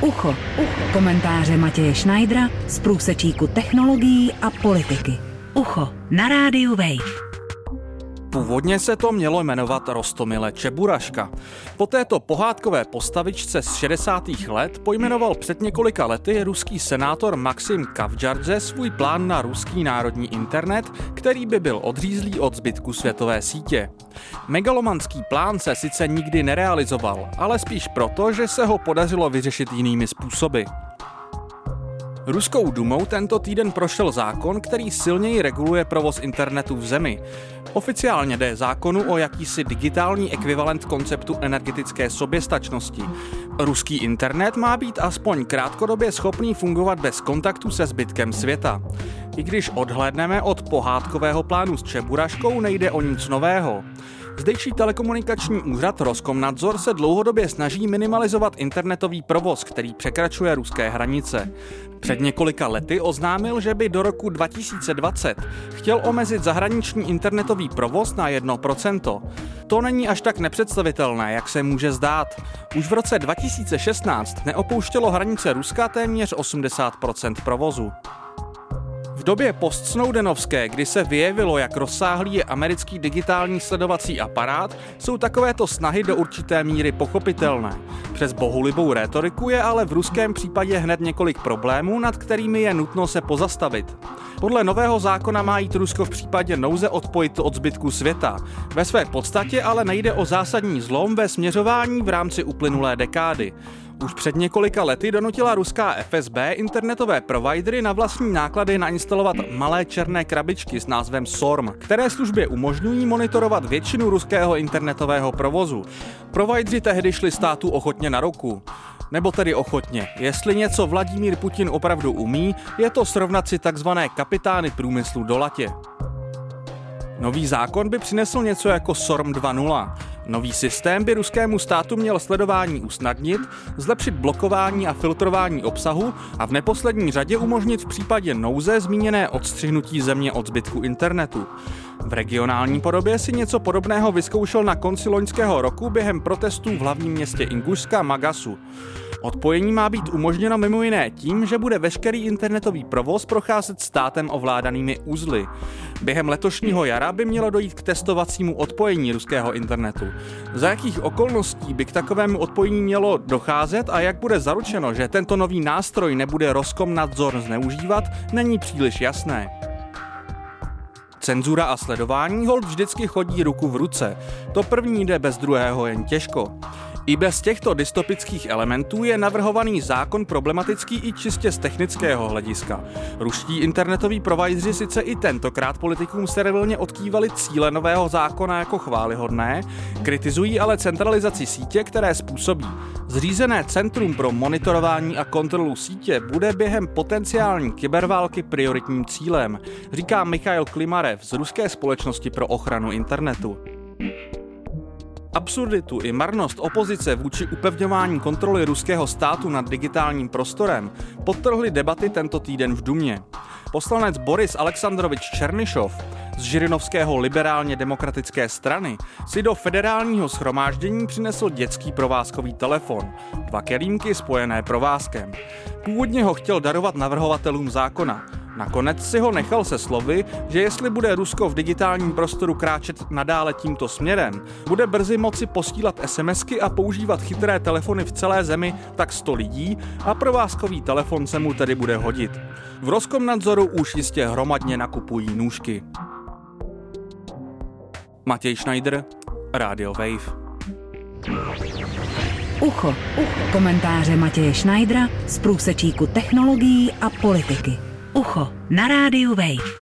Ucho. Ucho. Komentáře Matěje Schneidera z průsečíku technologií a politiky. Ucho na rádiu Wave. Původně se to mělo jmenovat Rostomile Čeburaška. Po této pohádkové postavičce z 60. let pojmenoval před několika lety ruský senátor Maxim Kavdžardze svůj plán na ruský národní internet, který by byl odřízlý od zbytku světové sítě. Megalomanský plán se sice nikdy nerealizoval, ale spíš proto, že se ho podařilo vyřešit jinými způsoby. Ruskou dumou tento týden prošel zákon, který silněji reguluje provoz internetu v zemi. Oficiálně jde zákonu o jakýsi digitální ekvivalent konceptu energetické soběstačnosti. Ruský internet má být aspoň krátkodobě schopný fungovat bez kontaktu se zbytkem světa. I když odhlédneme od pohádkového plánu s Čeburaškou, nejde o nic nového. Zdejší telekomunikační úřad Roskomnadzor se dlouhodobě snaží minimalizovat internetový provoz, který překračuje ruské hranice. Před několika lety oznámil, že by do roku 2020 chtěl omezit zahraniční internetový provoz na 1%. To není až tak nepředstavitelné, jak se může zdát. Už v roce 2016 neopouštělo hranice Ruska téměř 80% provozu. V době postsnowdenovské, kdy se vyjevilo, jak rozsáhlý je americký digitální sledovací aparát, jsou takovéto snahy do určité míry pochopitelné. Přes bohulibou rétoriku je ale v ruském případě hned několik problémů, nad kterými je nutno se pozastavit. Podle nového zákona má jít Rusko v případě nouze odpojit od zbytku světa. Ve své podstatě ale nejde o zásadní zlom ve směřování v rámci uplynulé dekády. Už před několika lety donutila ruská FSB internetové providery na vlastní náklady nainstalovat malé černé krabičky s názvem SORM, které službě umožňují monitorovat většinu ruského internetového provozu. Provideři tehdy šli státu ochotně na ruku. Nebo tedy ochotně. Jestli něco Vladimír Putin opravdu umí, je to srovnat si takzvané kapitány průmyslu do latě. Nový zákon by přinesl něco jako SORM 2.0. Nový systém by ruskému státu měl sledování usnadnit, zlepšit blokování a filtrování obsahu a v neposlední řadě umožnit v případě nouze zmíněné odstřihnutí země od zbytku internetu. V regionální podobě si něco podobného vyzkoušel na konci loňského roku během protestů v hlavním městě Ingušska Magasu. Odpojení má být umožněno mimo jiné tím, že bude veškerý internetový provoz procházet státem ovládanými uzly. Během letošního jara by mělo dojít k testovacímu odpojení ruského internetu. Za jakých okolností by k takovému odpojení mělo docházet a jak bude zaručeno, že tento nový nástroj nebude Roskomnadzor zneužívat, není příliš jasné. Cenzura a sledování hold vždycky chodí ruku v ruce. To první jde bez druhého jen těžko. I bez těchto dystopických elementů je navrhovaný zákon problematický i čistě z technického hlediska. Ruští internetoví provajdři sice i tentokrát politikům servilně odkývali cíle nového zákona jako chválihodné, kritizují ale centralizaci sítě, které způsobí. Zřízené Centrum pro monitorování a kontrolu sítě bude během potenciální kyberválky prioritním cílem, říká Michail Klimarev z Ruské společnosti pro ochranu internetu. Absurditu i marnost opozice vůči upevňování kontroly ruského státu nad digitálním prostorem podtrhly debaty tento týden v Dumě. Poslanec Boris Aleksandrovič Černyšov z Žirinovského liberálně demokratické strany si do federálního schromáždění přinesl dětský provázkový telefon, dva kelímky spojené provázkem. Původně ho chtěl darovat navrhovatelům zákona, Nakonec si ho nechal se slovy, že jestli bude Rusko v digitálním prostoru kráčet nadále tímto směrem, bude brzy moci posílat SMSky a používat chytré telefony v celé zemi tak 100 lidí a provázkový telefon se mu tedy bude hodit. V Roskomnadzoru už jistě hromadně nakupují nůžky. Matěj Schneider, Radio Wave. Ucho. Ucho. Komentáře Matěje Schneidera z průsečíku technologií a politiky. Ucho na rádiu Wave.